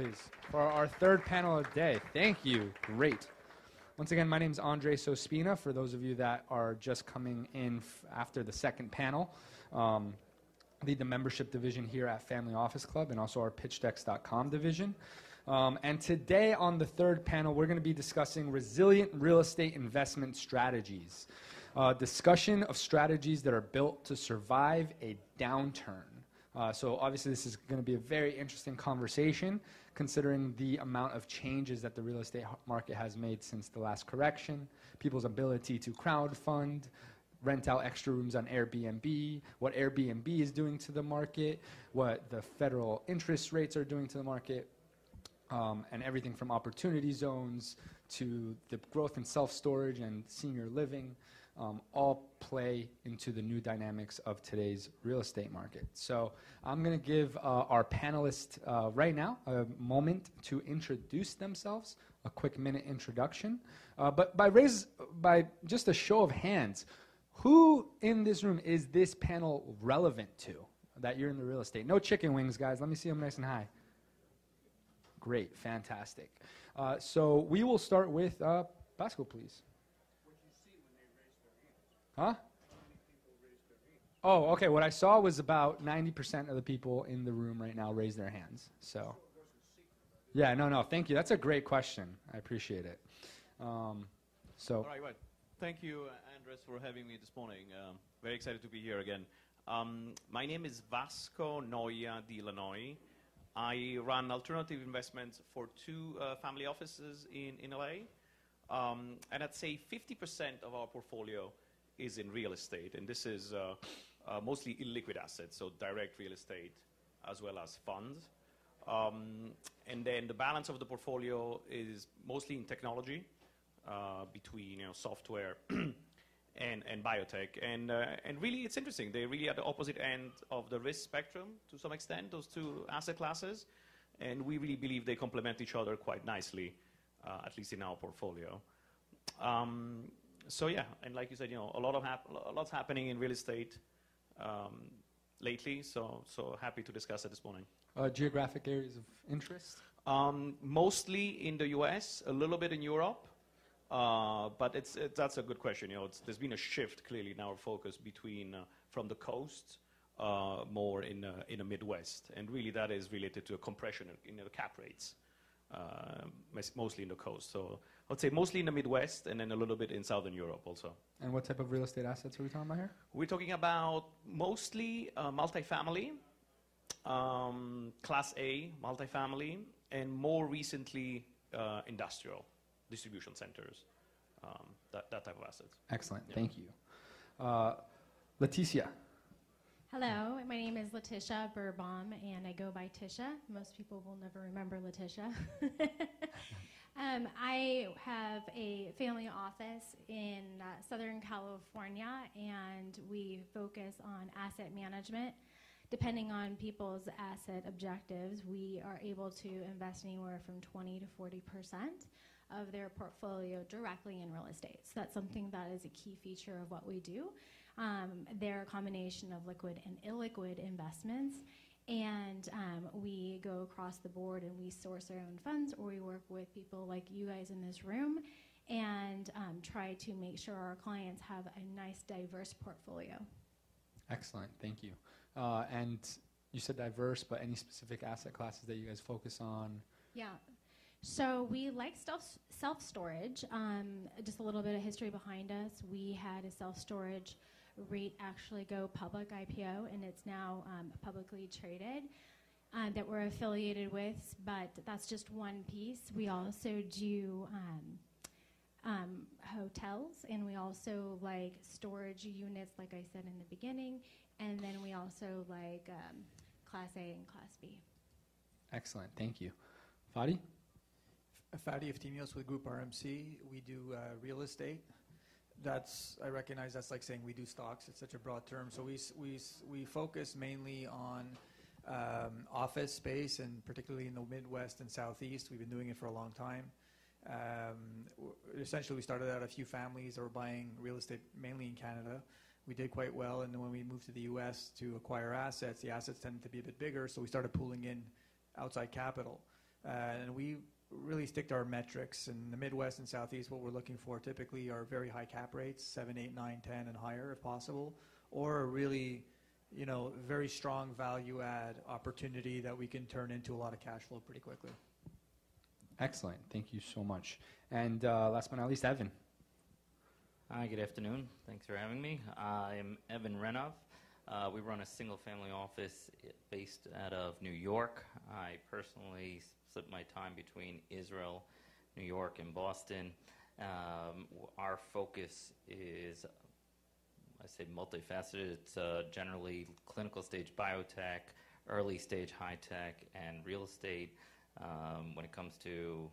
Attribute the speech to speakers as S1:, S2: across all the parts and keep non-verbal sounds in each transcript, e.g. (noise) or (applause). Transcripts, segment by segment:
S1: please, for our third panel of the day. Thank you. Great. Once again, my name is Andre Sospina. For those of you that are just coming in f- after the second panel, um, lead the membership division here at Family Office Club and also our pitchdex.com division. Um, and today on the third panel, we're going to be discussing resilient real estate investment strategies. Uh, discussion of strategies that are built to survive a downturn. Uh, so obviously, this is going to be a very interesting conversation, considering the amount of changes that the real estate market has made since the last correction, people's ability to crowd fund, rent out extra rooms on Airbnb, what Airbnb is doing to the market, what the federal interest rates are doing to the market, um, and everything from opportunity zones to the growth in self storage and senior living um, all play into the new dynamics of today's real estate market. So I'm going to give uh, our panelists uh, right now a moment to introduce themselves, a quick minute introduction. Uh, but by raise, by just a show of hands, who in this room is this panel relevant to? That you're in the real estate. No chicken wings, guys. Let me see them nice and high. Great, fantastic. Uh, so we will start with uh, Pascal, please. Huh? Oh, okay. What I saw was about 90% of the people in the room right now raise their hands. So, yeah, no, no. Thank you. That's a great question. I appreciate it. Um, so,
S2: all right, well, thank you, Andres, for having me this morning. Um, very excited to be here again. Um, my name is Vasco Noia di Illinois. I run alternative investments for two uh, family offices in, in LA. Um, and I'd say 50% of our portfolio is in real estate, and this is uh, uh, mostly illiquid assets, so direct real estate as well as funds. Um, and then the balance of the portfolio is mostly in technology, uh, between you know software (clears throat) and, and biotech. And uh, and really, it's interesting. They're really at the opposite end of the risk spectrum to some extent. Those two asset classes, and we really believe they complement each other quite nicely, uh, at least in our portfolio. Um, so yeah, and like you said, you know, a lot of hap- a lot's happening in real estate um, lately. So so happy to discuss it this morning.
S1: Uh, geographic areas of interest?
S2: Um, mostly in the U.S., a little bit in Europe, uh, but it's, it, that's a good question. You know, there's been a shift clearly in our focus between uh, from the coast uh, more in uh, in the Midwest, and really that is related to a compression in the cap rates, uh, mostly in the coast. So I would say mostly in the Midwest and then a little bit in Southern Europe also.
S1: And what type of real estate assets are we talking about here?
S2: We're talking about mostly uh, multifamily, um, Class A multifamily, and more recently uh, industrial distribution centers, um, that, that type of assets.
S1: Excellent, yeah. thank you. Uh, Leticia.
S3: Hello, my name is Letitia Burbaum, and I go by Tisha. Most people will never remember Letitia. (laughs) Um, I have a family office in uh, Southern California, and we focus on asset management. Depending on people's asset objectives, we are able to invest anywhere from 20 to 40 percent of their portfolio directly in real estate. So that's something that is a key feature of what we do. Um, they're a combination of liquid and illiquid investments, and um, we go across the board and we source our own funds or we work with people like you guys in this room and um, try to make sure our clients have a nice diverse portfolio.
S1: Excellent. Thank you. Uh, and you said diverse but any specific asset classes that you guys focus on?
S3: Yeah. So we like self self storage um, just a little bit of history behind us. We had a self storage REIT actually go public IPO, and it's now um, publicly traded. Uh, that we're affiliated with, but that's just one piece. We also do um, um, hotels, and we also like storage units, like I said in the beginning, and then we also like um, Class A and Class B.
S1: Excellent, thank you. Fadi?
S4: Fadi Eftimios with Group RMC. We do uh, real estate that's I recognize that's like saying we do stocks. It's such a broad term. So we we we focus mainly on um, office space and particularly in the Midwest and Southeast. We've been doing it for a long time. Um, essentially, we started out a few families that were buying real estate mainly in Canada. We did quite well, and then when we moved to the U.S. to acquire assets, the assets tended to be a bit bigger, so we started pooling in outside capital. Uh, and we really stick to our metrics. In the Midwest and Southeast, what we're looking for typically are very high cap rates, 7, 8, 9, 10, and higher if possible, or a really you know, very strong value add opportunity that we can turn into a lot of cash flow pretty quickly.
S1: Excellent. Thank you so much. And uh, last but not least, Evan.
S5: Hi, good afternoon. Thanks for having me. I'm Evan Renov. Uh, we run a single family office based out of New York. I personally split my time between Israel, New York, and Boston. Um, our focus is, I say, multifaceted. It's uh, generally clinical stage biotech, early stage high tech, and real estate. Um, when it comes to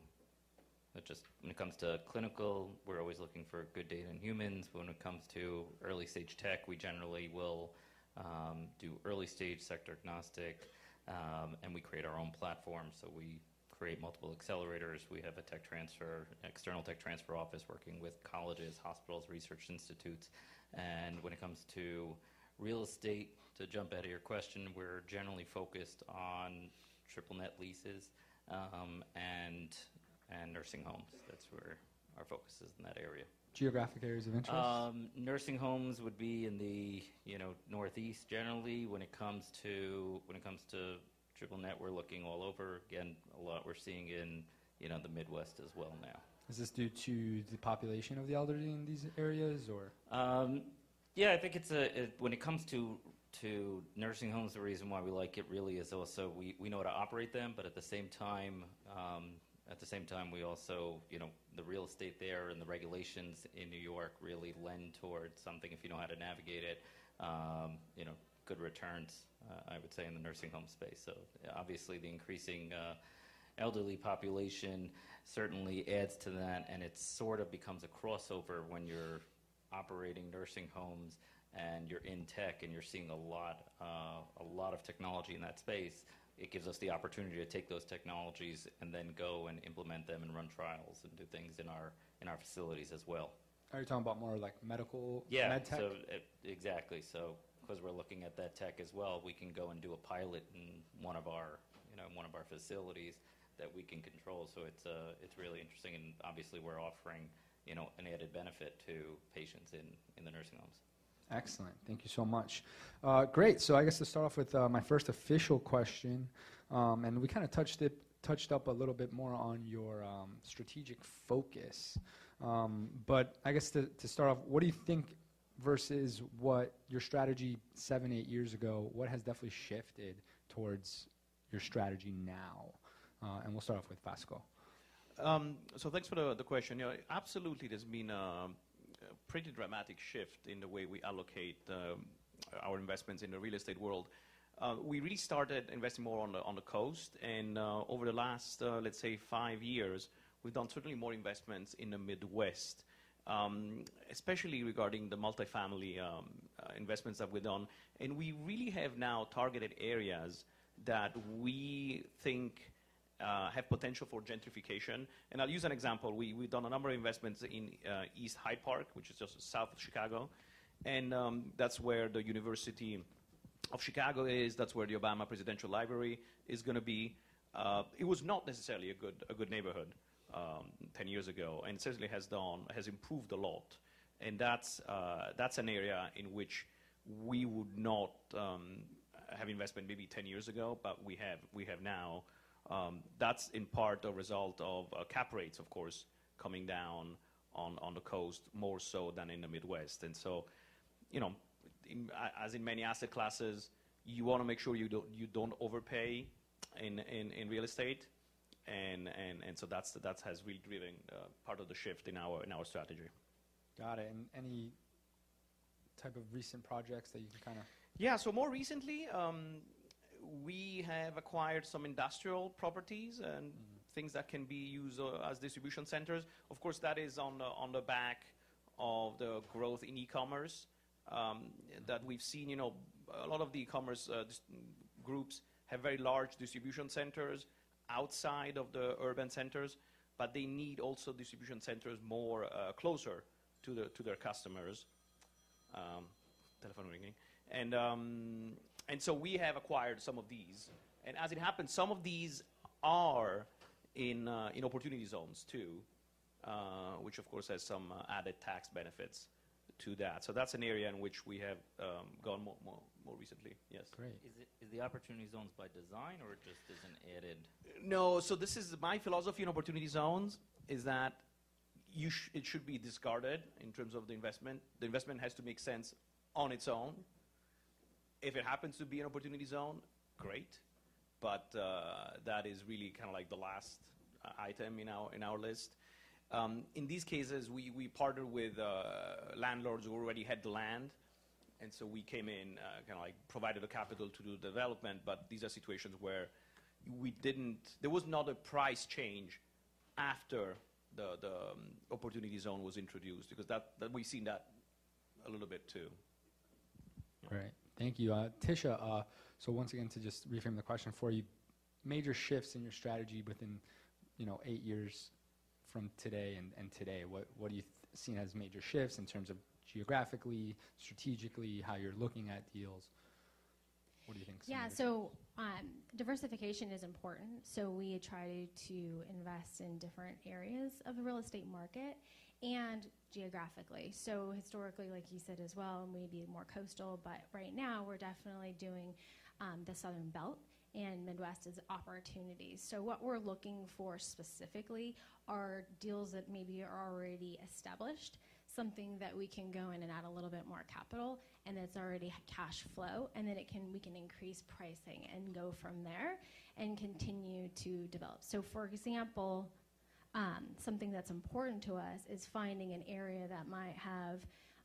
S5: just when it comes to clinical, we're always looking for good data in humans. When it comes to early stage tech, we generally will um, do early stage sector agnostic, um, and we create our own platform. So we create multiple accelerators. We have a tech transfer, external tech transfer office working with colleges, hospitals, research institutes. And when it comes to real estate, to jump out of your question, we're generally focused on triple net leases um, and and nursing homes. That's where our focus is in that area.
S1: Geographic areas of interest.
S5: Um, nursing homes would be in the you know northeast generally. When it comes to when it comes to triple net, we're looking all over. Again, a lot we're seeing in you know the Midwest as well now.
S1: Is this due to the population of the elderly in these areas, or?
S5: Um, yeah, I think it's a it, when it comes to to nursing homes, the reason why we like it really is also we, we know how to operate them, but at the same time, um, at the same time, we also, you know, the real estate there and the regulations in New York really lend towards something if you know how to navigate it. Um, you know, good returns, uh, I would say, in the nursing home space. So obviously, the increasing uh, elderly population certainly adds to that, and it sort of becomes a crossover when you're operating nursing homes and you're in tech and you're seeing a lot, uh, a lot of technology in that space it gives us the opportunity to take those technologies and then go and implement them and run trials and do things in our in our facilities as well.
S1: Are you talking about more like medical
S5: yeah,
S1: med tech?
S5: so it, exactly. So because we're looking at that tech as well, we can go and do a pilot in one of our you know one of our facilities that we can control. So it's uh, it's really interesting, and obviously we're offering you know an added benefit to patients in in the nursing homes.
S1: Excellent. Thank you so much. Uh, great. So I guess to start off with uh, my first official question, um, and we kind of touched it, touched up a little bit more on your um, strategic focus. Um, but I guess to, to start off, what do you think versus what your strategy seven, eight years ago? What has definitely shifted towards your strategy now? Uh, and we'll start off with Vasco.
S2: Um, so thanks for the, the question. Know, absolutely, there's been a, pretty dramatic shift in the way we allocate um, our investments in the real estate world. Uh, we really started investing more on the, on the coast, and uh, over the last, uh, let's say, five years, we've done certainly more investments in the Midwest, um, especially regarding the multifamily um, uh, investments that we've done. And we really have now targeted areas that we think uh, have potential for gentrification. And I'll use an example. We, we've done a number of investments in uh, East Hyde Park, which is just south of Chicago. And um, that's where the University of Chicago is. That's where the Obama Presidential Library is going to be. Uh, it was not necessarily a good, a good neighborhood um, 10 years ago, and certainly has done, has improved a lot. And that's, uh, that's an area in which we would not um, have investment maybe 10 years ago, but we have, we have now. Um, that's in part a result of uh, cap rates, of course, coming down on, on the coast more so than in the Midwest. And so, you know, in, as in many asset classes, you want to make sure you don't, you don't overpay in, in, in real estate. And, and, and so that's, that has really driven uh, part of the shift in our, in our strategy.
S1: Got it. And any type of recent projects that you can kind of.
S2: Yeah, so more recently, um, we have acquired some industrial properties and mm. things that can be used uh, as distribution centers. Of course, that is on the, on the back of the growth in e-commerce um, that we've seen. You know, a lot of the e-commerce uh, groups have very large distribution centers outside of the urban centers, but they need also distribution centers more uh, closer to the to their customers. Um, telephone ringing, and um, and so we have acquired some of these. And as it happens, some of these are in, uh, in opportunity zones too, uh, which of course has some uh, added tax benefits to that. So that's an area in which we have um, gone more, more, more recently. Yes.
S1: Great.
S5: Is, it, is the opportunity zones by design or just as an added?
S2: No, so this is my philosophy in opportunity zones is that you sh- it should be discarded in terms of the investment. The investment has to make sense on its own. If it happens to be an opportunity zone, great, but uh, that is really kind of like the last uh, item in our in our list. Um, in these cases, we, we partnered with uh, landlords who already had the land, and so we came in, uh, kind of like provided the capital to do the development. But these are situations where we didn't. There was not a price change after the the um, opportunity zone was introduced, because that, that we've seen that a little bit too.
S1: Great. Thank you. Uh, Tisha, uh, so once again, to just reframe the question for you, major shifts in your strategy within, you know, eight years from today and, and today, what, what do you th- see as major shifts in terms of geographically, strategically, how you're looking at deals? What do you think?
S3: Yeah, so um, diversification is important. So we try to invest in different areas of the real estate market and geographically. So historically, like you said as well, maybe more coastal, but right now we're definitely doing um, the Southern Belt and Midwest as opportunities. So what we're looking for specifically are deals that maybe are already established, something that we can go in and add a little bit more capital and it's already cash flow and then it can we can increase pricing and go from there and continue to develop. So for example, um, something that's important to us is finding an area that might have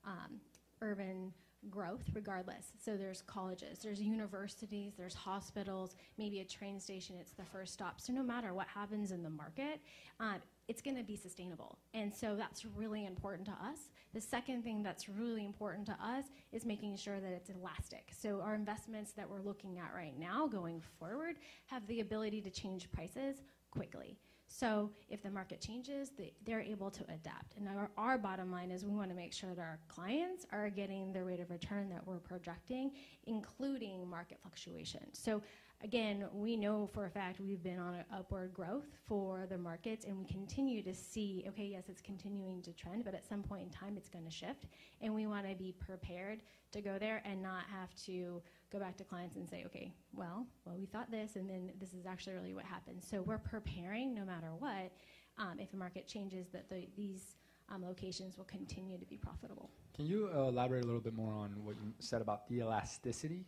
S3: um, urban growth regardless. So there's colleges, there's universities, there's hospitals, maybe a train station, it's the first stop. So no matter what happens in the market, um, it's going to be sustainable. And so that's really important to us. The second thing that's really important to us is making sure that it's elastic. So our investments that we're looking at right now going forward have the ability to change prices quickly. So if the market changes, they, they're able to adapt. And our, our bottom line is we want to make sure that our clients are getting the rate of return that we're projecting, including market fluctuation. So again, we know for a fact we've been on an upward growth for the markets, and we continue to see, okay, yes, it's continuing to trend, but at some point in time, it's going to shift. And we want to be prepared to go there and not have to go back to clients and say, okay, well, well, we thought this, and then this is actually really what happened. So we're preparing no matter what. Um, if the market changes, that the, these um, locations will continue to be profitable.
S1: Can you elaborate a little bit more on what you said about the elasticity?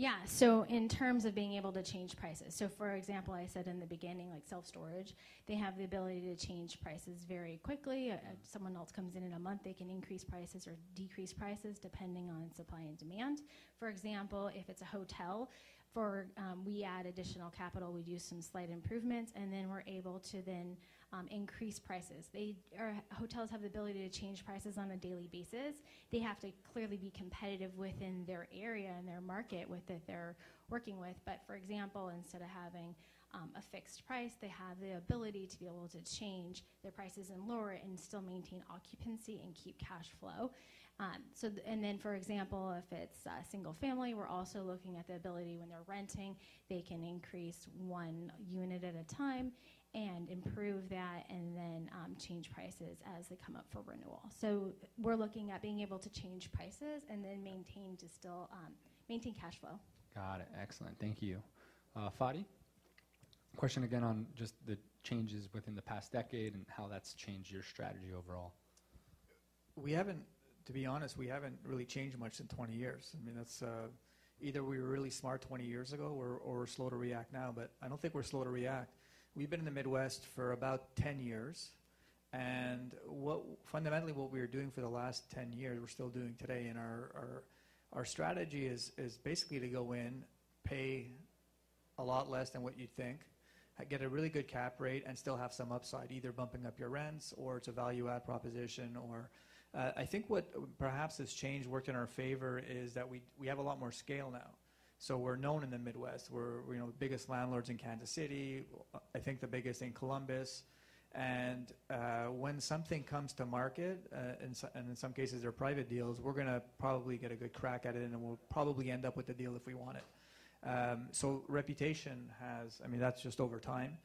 S3: Yeah, so in terms of being able to change prices. So, for example, I said in the beginning, like self storage, they have the ability to change prices very quickly. Uh, uh, someone else comes in in a month, they can increase prices or decrease prices depending on supply and demand. For example, if it's a hotel, for um, we add additional capital, we do some slight improvements, and then we're able to then um, increase prices. They hotels have the ability to change prices on a daily basis. They have to clearly be competitive within their area and their market with that they're working with. But for example, instead of having um, a fixed price, they have the ability to be able to change their prices and lower it and still maintain occupancy and keep cash flow. Um, so, th- and then, for example, if it's uh, single family, we're also looking at the ability when they're renting, they can increase one unit at a time and improve that and then um, change prices as they come up for renewal. So we're looking at being able to change prices and then maintain to still um, maintain cash flow.
S1: Got it. Excellent. Thank you. Uh, Fadi? Question again on just the changes within the past decade and how that's changed your strategy overall.
S4: We haven't, to be honest, we haven't really changed much in 20 years. I mean, that's uh, either we were really smart 20 years ago or, or we're slow to react now, but I don't think we're slow to react. We've been in the Midwest for about 10 years, and what fundamentally what we were doing for the last 10 years, we're still doing today. And our our, our strategy is is basically to go in, pay a lot less than what you'd think, get a really good cap rate, and still have some upside, either bumping up your rents or it's a value add proposition. Or uh, I think what perhaps has changed, worked in our favor, is that we we have a lot more scale now. So we're known in the Midwest. We're, you know the biggest landlords in Kansas City. I think the biggest in Columbus. And uh, when something comes to market, uh, in so, and in some cases they're private deals, we're going to probably get a good crack at it, and we'll probably end up with the deal if we want it. Um, so reputation has, I mean, that's just over time.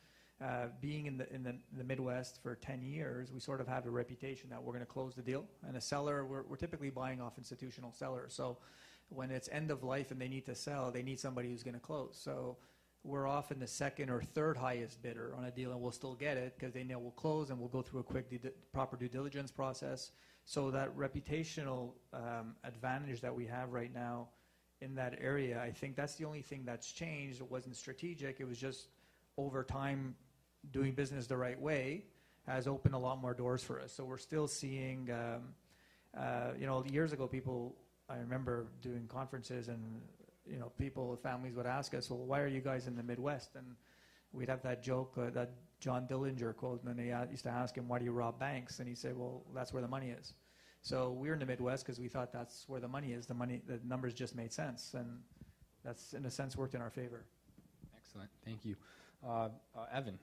S4: Uh, being in the, in the, the Midwest for 10 years, we sort of have a reputation that we're going to close the deal. And a seller, we're, we're typically buying off institutional sellers. So when it's end of life and they need to sell, they need somebody who's going to close. So we're often the second or third highest bidder on a deal, and we'll still get it because they know we'll close and we'll go through a quick proper due diligence process. So that reputational um, advantage that we have right now in that area, I think that's the only thing that's changed. It wasn't strategic. It was just over time doing business the right way has opened a lot more doors for us. So we're still seeing, um, uh, you know, years ago people, I remember doing conferences and you know, people, families would ask us, well, why are you guys in the Midwest? And we'd have that joke, uh, that John Dillinger quote, and they uh, used to ask him, why do you rob banks? And he said, well, that's where the money is. So we're in the Midwest because we thought that's where the money is. The money, the numbers just made sense, and that's in a sense worked in our favor.
S1: Excellent, thank you, uh, uh Evan.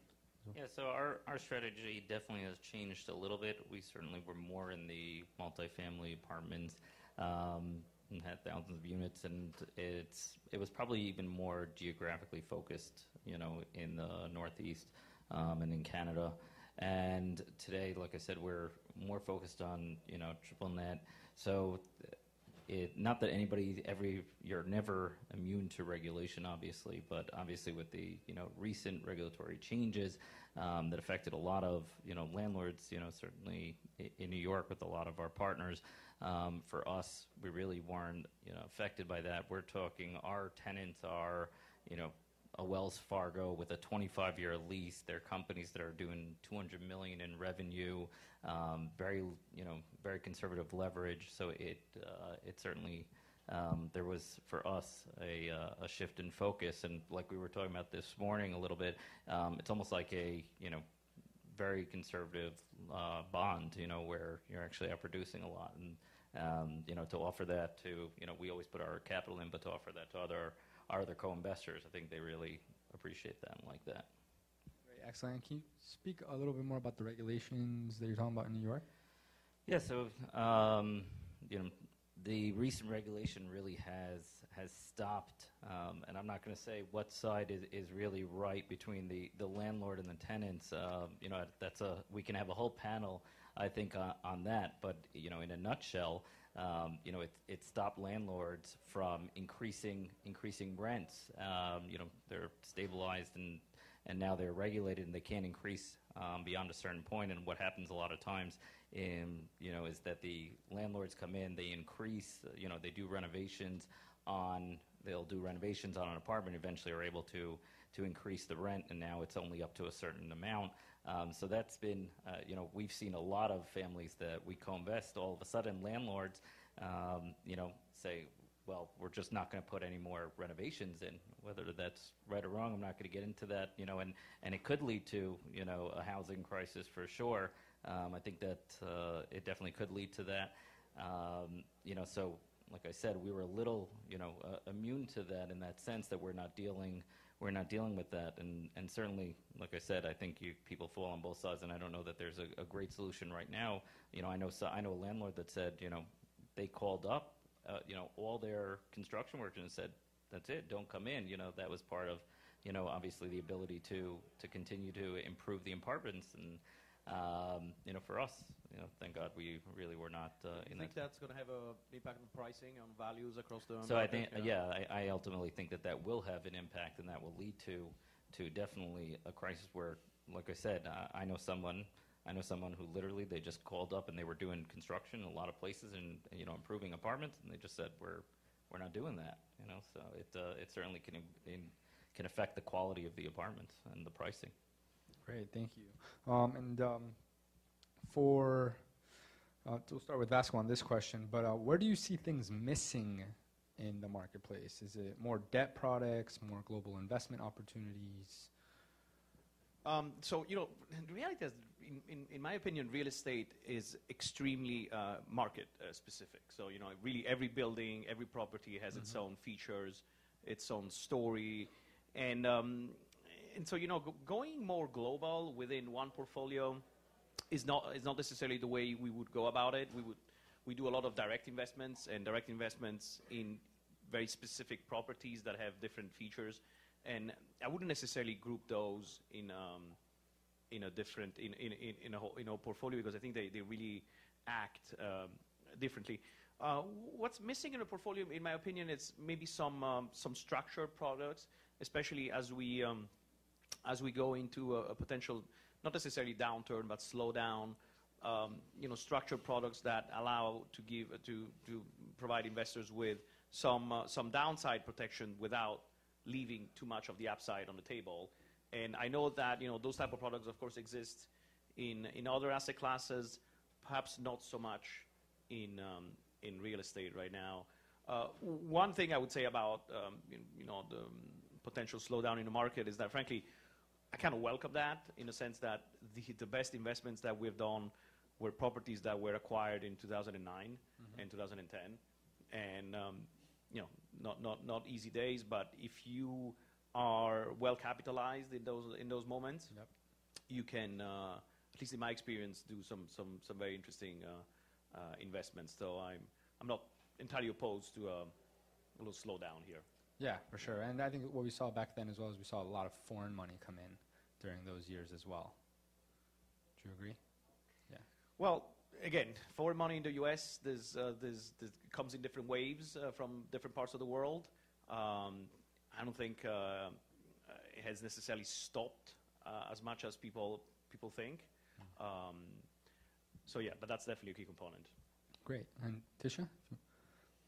S5: Yeah, so our, our strategy definitely has changed a little bit. We certainly were more in the multifamily apartments. Um, and had thousands of units, and it's it was probably even more geographically focused, you know, in the Northeast um, and in Canada. And today, like I said, we're more focused on you know triple net. So it not that anybody every you're never immune to regulation, obviously, but obviously with the you know recent regulatory changes um, that affected a lot of you know landlords, you know certainly in New York with a lot of our partners. Um, for us, we really weren't you know affected by that. We're talking our tenants are you know a Wells Fargo with a 25-year lease. They're companies that are doing 200 million in revenue, um, very you know very conservative leverage. So it uh, it certainly um, there was for us a, uh, a shift in focus, and like we were talking about this morning a little bit, um, it's almost like a you know very conservative uh, bond, you know, where you're actually producing a lot, and um, you know to offer that to you know we always put our capital in, but to offer that to other our their co-investors, I think they really appreciate that and like that.
S1: Great, excellent. Can you speak a little bit more about the regulations that you're talking about in New York?
S5: Yeah, so um, you know, the recent regulation really has has stopped, um, and I'm not going to say what side is, is really right between the, the landlord and the tenants. Um, you know, that's a we can have a whole panel, I think, uh, on that. But you know, in a nutshell, um, you know, it, it stopped landlords from increasing increasing rents. Um, you know, they're stabilized and and now they're regulated and they can't increase um, beyond a certain point. And what happens a lot of times, in, you know, is that the landlords come in, they increase, you know, they do renovations on, they'll do renovations on an apartment, eventually are able to to increase the rent, and now it's only up to a certain amount. Um, so that's been, uh, you know, we've seen a lot of families that we co-invest. All of a sudden, landlords, um, you know, say, well, we're just not going to put any more renovations in. Whether that's right or wrong, I'm not going to get into that. You know, and and it could lead to you know a housing crisis for sure. Um, I think that uh, it definitely could lead to that. Um, you know, so like I said, we were a little you know uh, immune to that in that sense that we're not dealing we're not dealing with that. And and certainly, like I said, I think you, people fall on both sides, and I don't know that there's a, a great solution right now. You know, I know so, I know a landlord that said you know they called up uh, you know, all their construction workers and said, "That's it, don't come in." You know, that was part of, you know, obviously the ability to to continue to improve the apartments, and um, you know, for us, you know, thank God we really were not uh,
S2: in
S5: think
S2: that. that's going to have an impact on pricing on values across the.
S5: So I think, yeah, I, I ultimately think that that will have an impact, and that will lead to to definitely a crisis where, like I said, uh, I know someone I know someone who literally they just called up and they were doing construction in a lot of places and you know improving apartments and they just said we're we're not doing that you know so it uh, it certainly can in, can affect the quality of the apartments and the pricing.
S1: Great, thank you. Um, and um, for uh, we'll start with Vasco on this question, but uh, where do you see things missing in the marketplace? Is it more debt products, more global investment opportunities?
S2: Um, so you know, the reality is, in, in, in, my opinion, real estate is extremely uh, market uh, specific. So you know, really every building, every property has mm-hmm. its own features, its own story, and um, and so you know, go- going more global within one portfolio is not is not necessarily the way we would go about it. We would we do a lot of direct investments and direct investments in very specific properties that have different features and I wouldn't necessarily group those in um, in a different in in in, in a whole, in a portfolio because I think they, they really act um, differently. Uh, what's missing in a portfolio, in my opinion, is maybe some um, some structured products, especially as we um, as we go into a, a, potential not necessarily downturn but slowdown. Um, you know, structured products that allow to give to to provide investors with some uh, some downside protection without leaving too much of the upside on the table. And I know that you know those type of products, of course, exist in in other asset classes, perhaps not so much in um, in real estate right now. Uh, one thing I would say about um, you, know the potential slowdown in the market is that, frankly, I kind of welcome that in a sense that the, the best investments that we've done were properties that were acquired in 2009 mm-hmm. and 2010, and um, you know not not not easy days. But if you are well capitalized in those in those moments, yep. you can, uh, at least in my experience, do some some some very interesting. Uh, uh, investments. So I'm, I'm not entirely opposed to a, a little slowdown here.
S1: Yeah, for sure. And I think what we saw back then as well is we saw a lot of foreign money come in during those years as well. Do you agree?
S2: Yeah. Well, again, foreign money in the U.S. There's, uh, there's, there's comes in different waves uh, from different parts of the world. Um, I don't think uh, it has necessarily stopped uh, as much as people people think. Mm. Um, so yeah, but that's definitely a key component.
S1: Great. And Tisha?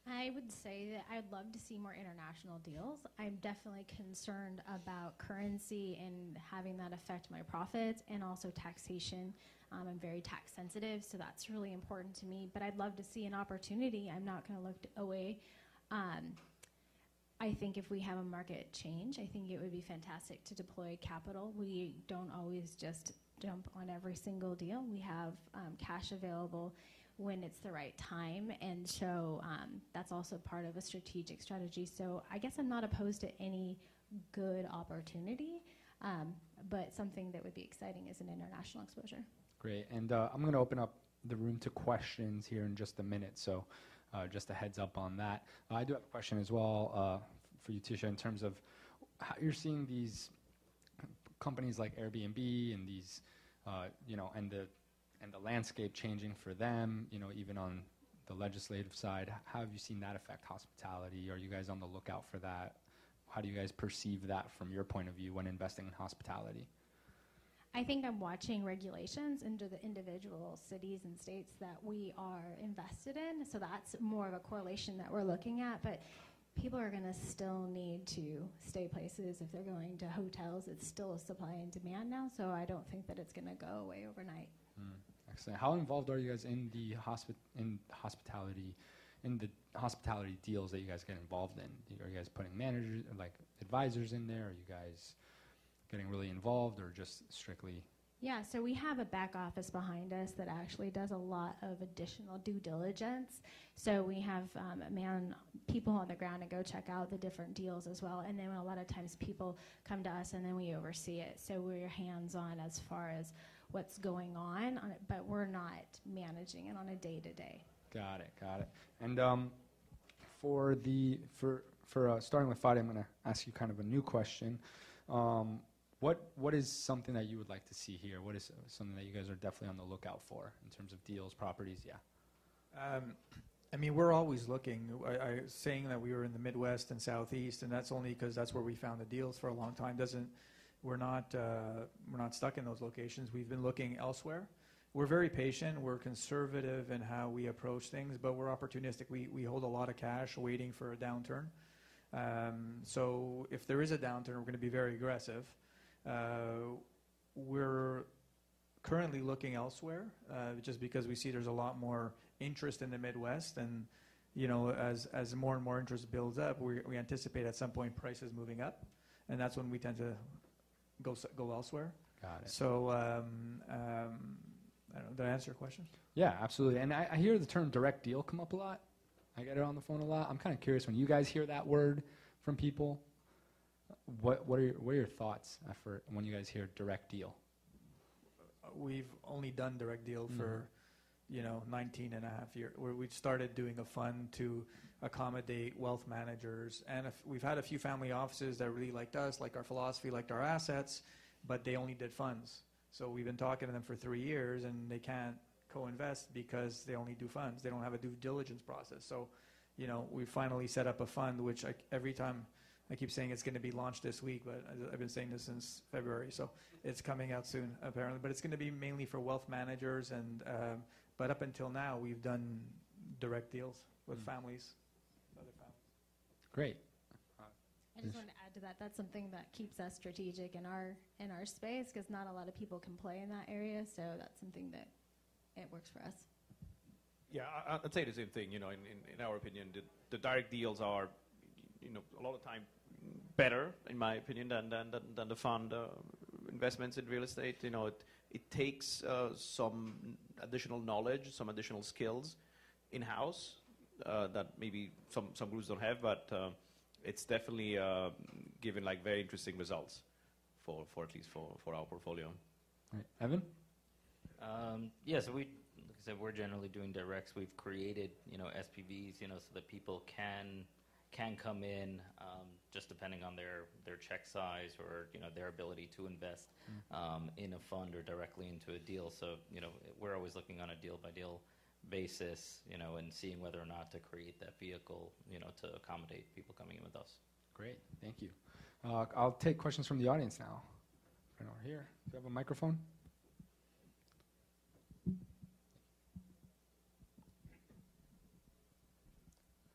S3: I would say that I'd love to see more international deals. I'm definitely concerned about currency and having that affect my profits and also taxation. Um, I'm very tax sensitive, so that's really important to me. But I'd love to see an opportunity. I'm not going to look away. Um, I think if we have a market change, I think it would be fantastic to deploy capital. We don't always just jump on every single deal. We have um, cash available when it's the right time, and so um, that's also part of a strategic strategy. So I guess I'm not opposed to any good opportunity, um, but something that would be exciting is an international exposure.
S1: Great, and uh, I'm going to open up the room to questions here in just a minute. So. Uh, just a heads up on that. Uh, I do have a question as well uh, for you, Tisha, in terms of how you're seeing these companies like Airbnb and these, uh, you know, and the and the landscape changing for them, you know, even on the legislative side. How have you seen that affect hospitality? Are you guys on the lookout for that? How do you guys perceive that from your point of view when investing in hospitality?
S3: I think I'm watching regulations into the individual cities and states that we are invested in. So that's more of a correlation that we're looking at. But people are going to still need to stay places if they're going to hotels. It's still a supply and demand now, so I don't think that it's going to go away overnight.
S1: Mm, excellent. How involved are you guys in the hospi- in hospitality, in the hospitality deals that you guys get involved in? Are you guys putting managers, like advisors, in there? Are you guys getting really involved, or just strictly
S3: yeah, so we have a back office behind us that actually does a lot of additional due diligence. So we have um, man people on the ground to go check out the different deals as well, and then a lot of times people come to us and then we oversee it. So we're hands on as far as what's going on, on it, but we're not managing it on a day to day.
S1: Got it, got it. And um, for the for for uh, starting with Fadi, I'm going to ask you kind of a new question. Um, what what is something that you would like to see here? What is something that you guys are definitely on the lookout for in terms of deals, properties? Yeah.
S4: Um, I mean, we're always looking. I, I saying that we were in the Midwest and Southeast, and that's only because that's where we found the deals for a long time. Doesn't we're not uh, we're not stuck in those locations. We've been looking elsewhere. We're very patient. We're conservative in how we approach things, but we're opportunistic. We we hold a lot of cash, waiting for a downturn. Um, so if there is a downturn, we're going to be very aggressive. Uh, we're currently looking elsewhere, uh, just because we see there's a lot more interest in the Midwest, and you know, as as more and more interest builds up, we we anticipate at some point prices moving up, and that's when we tend to go go elsewhere.
S1: Got it.
S4: So, um, um, I don't know, did I answer your question?
S1: Yeah, absolutely. And I, I hear the term direct deal come up a lot. I get it on the phone a lot. I'm kind of curious when you guys hear that word from people. What what are your, what are your thoughts for when you guys hear direct deal?
S4: We've only done direct deal mm-hmm. for you know 19 and a half years. Where we started doing a fund to accommodate wealth managers, and if, we've had a few family offices that really liked us, like our philosophy, liked our assets, but they only did funds. So we've been talking to them for three years, and they can't co-invest because they only do funds. They don't have a due diligence process. So, you know, we finally set up a fund, which I, every time I keep saying it's going to be launched this week, but I've been saying this since February. So it's coming out soon, apparently. But it's going to be mainly for wealth managers, and um, but up until now, we've done direct deals with
S1: Mm.
S4: families.
S1: Great.
S3: I just wanted to add to that. That's something that keeps us strategic in our in our space because not a lot of people can play in that area. So that's something that it works for us.
S2: Yeah, I, I'd say the same thing. You know, in, in, in our opinion, the, the direct deals are, you know, a lot of time better, in my opinion, than than, than, than the fund uh, investments in real estate. You know, it it takes uh, some additional knowledge, some additional skills in house uh, that maybe some some groups don't have, but uh, it's definitely uh, given like very interesting results for for at least for for our portfolio.
S1: All right. Evan?
S5: Um, yeah, so we, like I said, we're generally doing directs. We've created, you know, SPVs, you know, so that people can can come in, um, just depending on their their check size or you know their ability to invest um, in a fund or directly into a deal. So you know, we're always looking on a deal by deal basis, you know, and seeing whether or not to create that vehicle, you know, to accommodate people coming in with us.
S1: Great. Thank you. Uh, I'll take questions from the audience now. Right over here. Do you have a microphone?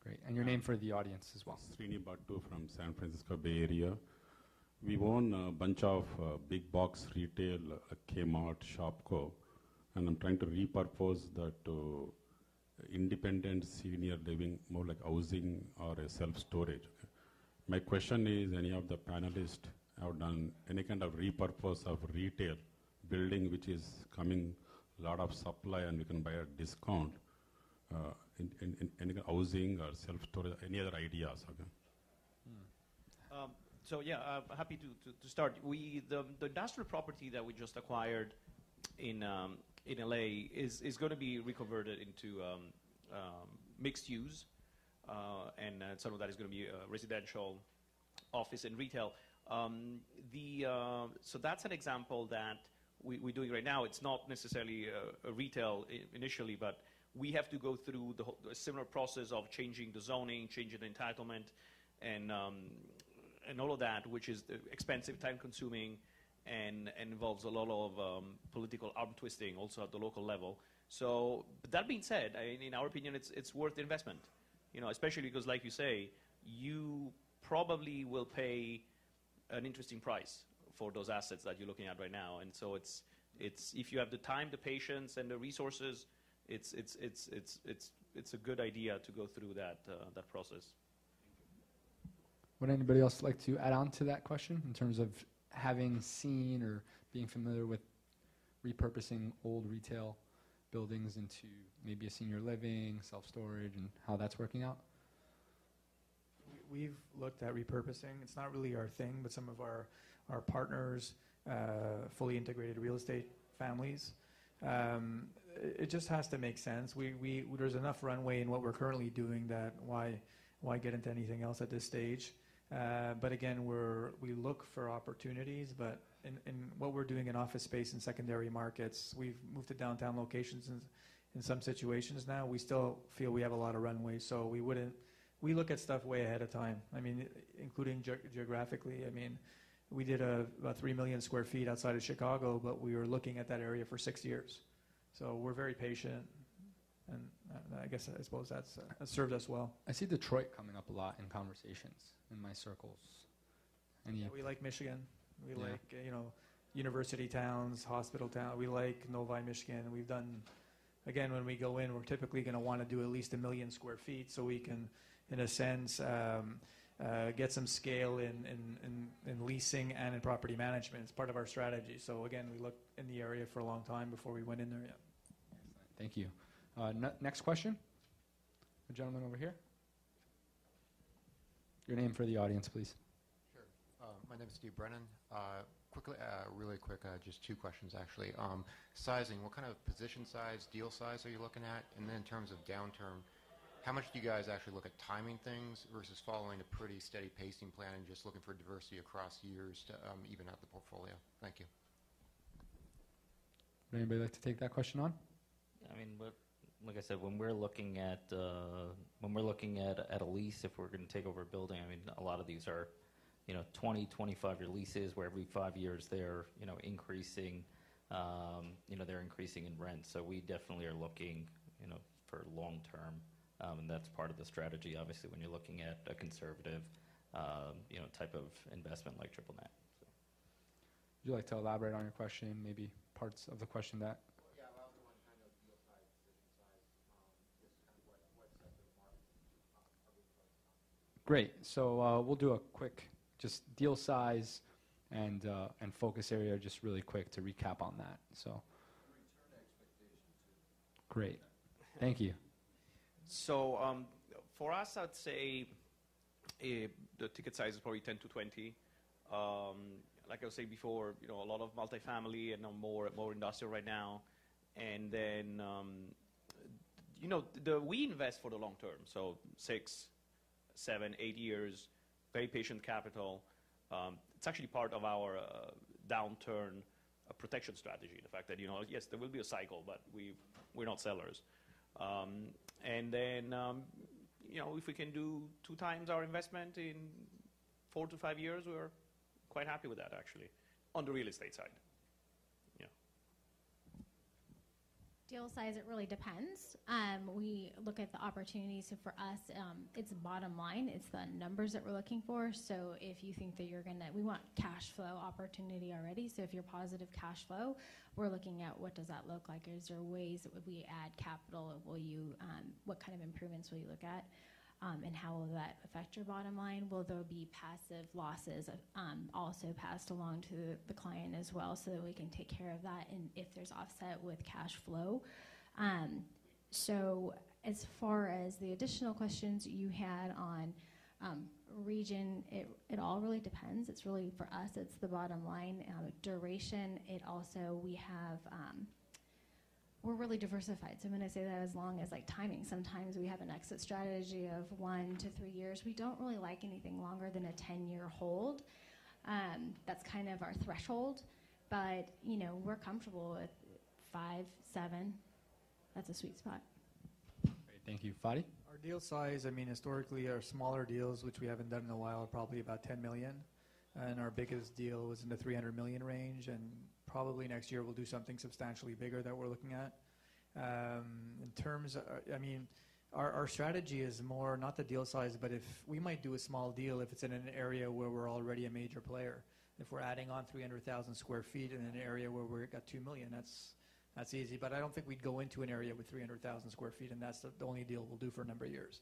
S1: Great. And your name for the audience as well.
S6: Srini Bhattu from San Francisco Bay Area. We own a bunch of uh, big box retail, uh, Kmart, Shopko, and I'm trying to repurpose that independent senior living, more like housing or a self-storage. My question is, any of the panelists have done any kind of repurpose of retail building which is coming lot of supply and we can buy at discount? Uh, in, in, in any housing or self-storage, any other ideas? Okay?
S2: Um, so yeah, uh, happy to, to, to start. We the, the industrial property that we just acquired in um, in LA is is going to be reconverted into um, um, mixed use, uh, and uh, some of that is going to be uh, residential, office, and retail. Um, the uh, so that's an example that we, we're doing right now. It's not necessarily a, retail initially, but we have to go through the whole, similar process of changing the zoning, changing the entitlement, and um, and all of that, which is expensive, time-consuming, and, and involves a lot of um, political arm twisting also at the local level. So, that being said, I, in our opinion, it's it's worth the investment. You know, especially because, like you say, you probably will pay an interesting price for those assets that you're looking at right now. And so, it's it's if you have the time, the patience, and the resources, it's it's it's it's it's it's a good idea to go through that uh, that process.
S1: Would anybody else like to add on to that question in terms of having seen or being familiar with repurposing old retail buildings into maybe a senior living, self storage, and how that's working out?
S4: We- We've looked at repurposing. It's not really our thing, but some of our, our partners, uh, fully integrated real estate families, um, it just has to make sense. We, we, there's enough runway in what we're currently doing that why, why get into anything else at this stage? Uh, But again, we're, we look for opportunities, but in, what we're doing in office space and secondary markets, we've moved to downtown locations in, in some situations now. We still feel we have a lot of runway, so we wouldn't, we look at stuff way ahead of time. I mean, including ge- geographically. I mean, we did a, about three million square feet outside of Chicago, but we were looking at that area for six years. So we're very patient, and uh, I guess I suppose that's uh, served us well.
S1: I see Detroit coming up a lot in conversations in my circles. Any?
S4: Yeah, we like Michigan. We
S1: Yeah.
S4: like uh, you know university towns, hospital town. We like Novi, Michigan. We've done again when we go in, we're typically going to want to do at least a million square feet so we can, in a sense, um, uh, get some scale in, in, in, in leasing and in property management. It's part of our strategy. So again, we looked in the area for a long time before we went in there. Yeah.
S1: Thank you. Uh, n- next question. The gentleman over here. Your name for the audience, please.
S7: Sure. Uh, My name is Steve Brennan. Uh, Quickly, uh, really quick, uh, just two questions, actually. Um, Sizing, what kind of position size, deal size are you looking at? And then in terms of downturn, how much do you guys actually look at timing things versus following a pretty steady pacing plan and just looking for diversity across years to um, even out the portfolio? Thank you.
S1: Would anybody like to take that question on?
S5: I mean, what, like I said, when we're looking at uh, when we're looking at at a lease, if we're going to take over a building, I mean, a lot of these are, you know, 20, 25 year leases where every five years they're you know increasing, um, you know, they're increasing in rent. So we definitely are looking, you know, for long term, um, and that's part of the strategy. Obviously, when you're looking at a conservative, um, you know, type of investment like triple net. So.
S1: Would you like to elaborate on your question? Maybe parts of the question that Great. So uh, we'll do a quick, just deal size and uh, and focus area, just really quick to recap on that. So. Great. Thank you.
S2: So um, for us, I'd say uh, the ticket size is probably 10 to 20. Um, like I was saying before, you know, a lot of multifamily and more more industrial right now, and then um, you know, the, we invest for the long term, so six, seven, eight years, very patient capital. Um, it's actually part of our uh, downturn uh, protection strategy. The fact that you know, yes, there will be a cycle, but we we're not sellers. Um, and then, um, you know, if we can do two times our investment in four to five years, we're quite happy with that actually, on the real estate side.
S3: Deal size, it really depends. Um, we look at the opportunities. So for us, um, it's bottom line. It's the numbers that we're looking for. So if you think that you're gonna, we want cash flow opportunity already. So if you're positive cash flow, we're looking at what does that look like? Is there ways that we add capital? Will you, um, what kind of improvements will you look at? Um, and how will that affect your bottom line? Will there be passive losses um, also passed along to the, client as well so that we can take care of that and if there's offset with cash flow? Um, so, as far as the additional questions you had on region, it, it all really depends. It's really for us, it's the bottom line. Duration, it also, we have we're really diversified. So I'm going to say that as long as like timing. Sometimes we have an exit strategy of one to three years. We don't really like anything longer than a 10 year hold. Um, that's kind of our threshold. But, you know, we're comfortable with five, seven. That's a sweet spot.
S1: Great. Thank you. Fadi?
S4: Our deal size, I mean, historically, our smaller deals, which we haven't done in a while, are probably about 10 million. And our biggest deal was in the 300 million range. And probably next year we'll do something substantially bigger that we're looking at. Um, in terms, I mean, our, our strategy is more not the deal size, but if we might do a small deal if it's in an area where we're already a major player. If we're adding on 300,000 square feet in an area where we've got 2 million, that's that's easy. But I don't think we'd go into an area with 300,000 square feet, and that's the, only deal we'll do for a number of years.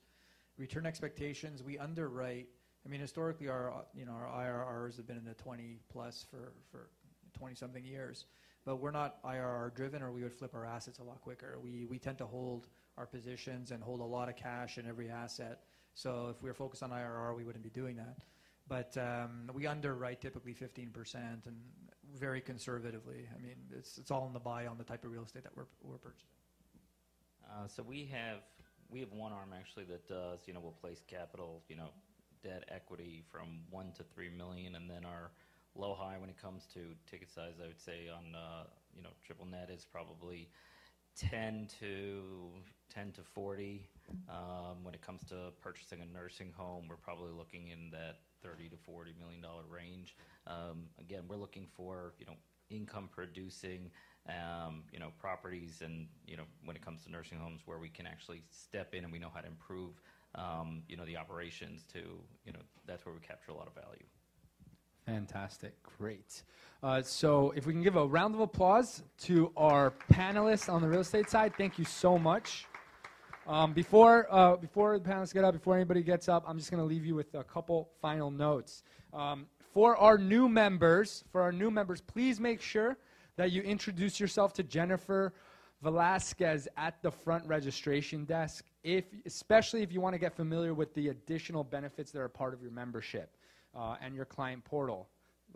S4: Return expectations, we underwrite. I mean, historically, our you know our IRRs have been in the 20 plus for for 20 something years. But we're not IRR driven, or we would flip our assets a lot quicker. We, we tend to hold our positions and hold a lot of cash in every asset. So if we were focused on IRR, we wouldn't be doing that. But um, we underwrite typically 15% and very conservatively. I mean, it's, all in the buy on the type of real estate that we're, purchasing.
S5: Uh, so we have we have one arm actually that does you know we'll place capital you know debt equity from one to three million, and then our low high when it comes to ticket size. I would say on uh, you know triple net is probably 10 to 10 to 40. Um, when it comes to purchasing a nursing home, we're probably looking in that 30 to 40 million dollar range. Um, again, we're looking for you know income producing um, you know properties, and you know when it comes to nursing homes, where we can actually step in and we know how to improve um, you know the operations to you know that's where we capture a lot of value.
S1: Fantastic. Great. Uh, so, if we can give a round of applause to our panelists on the real estate side, thank you so much. Um, before, uh, before the panelists get up, before anybody gets up, I'm just going to leave you with a couple final notes. Um, for our new members, for our new members, please make sure that you introduce yourself to Jennifer Velasquez at the front registration desk, if, especially if you want to get familiar with the additional benefits that are part of your membership and your client portal.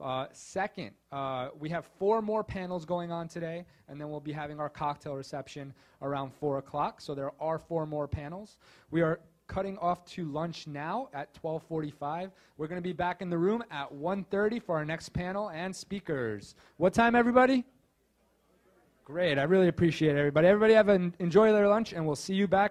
S1: Uh, second, uh, we have four more panels going on today, and then we'll be having our cocktail reception around 4 o'clock. So there are four more panels. We are cutting off to lunch now at 12:45. We're going to be back in the room at 1:30 for our next panel and speakers. What time, everybody? Great. I really appreciate it, everybody. Everybody have an enjoy their lunch, and we'll see you back.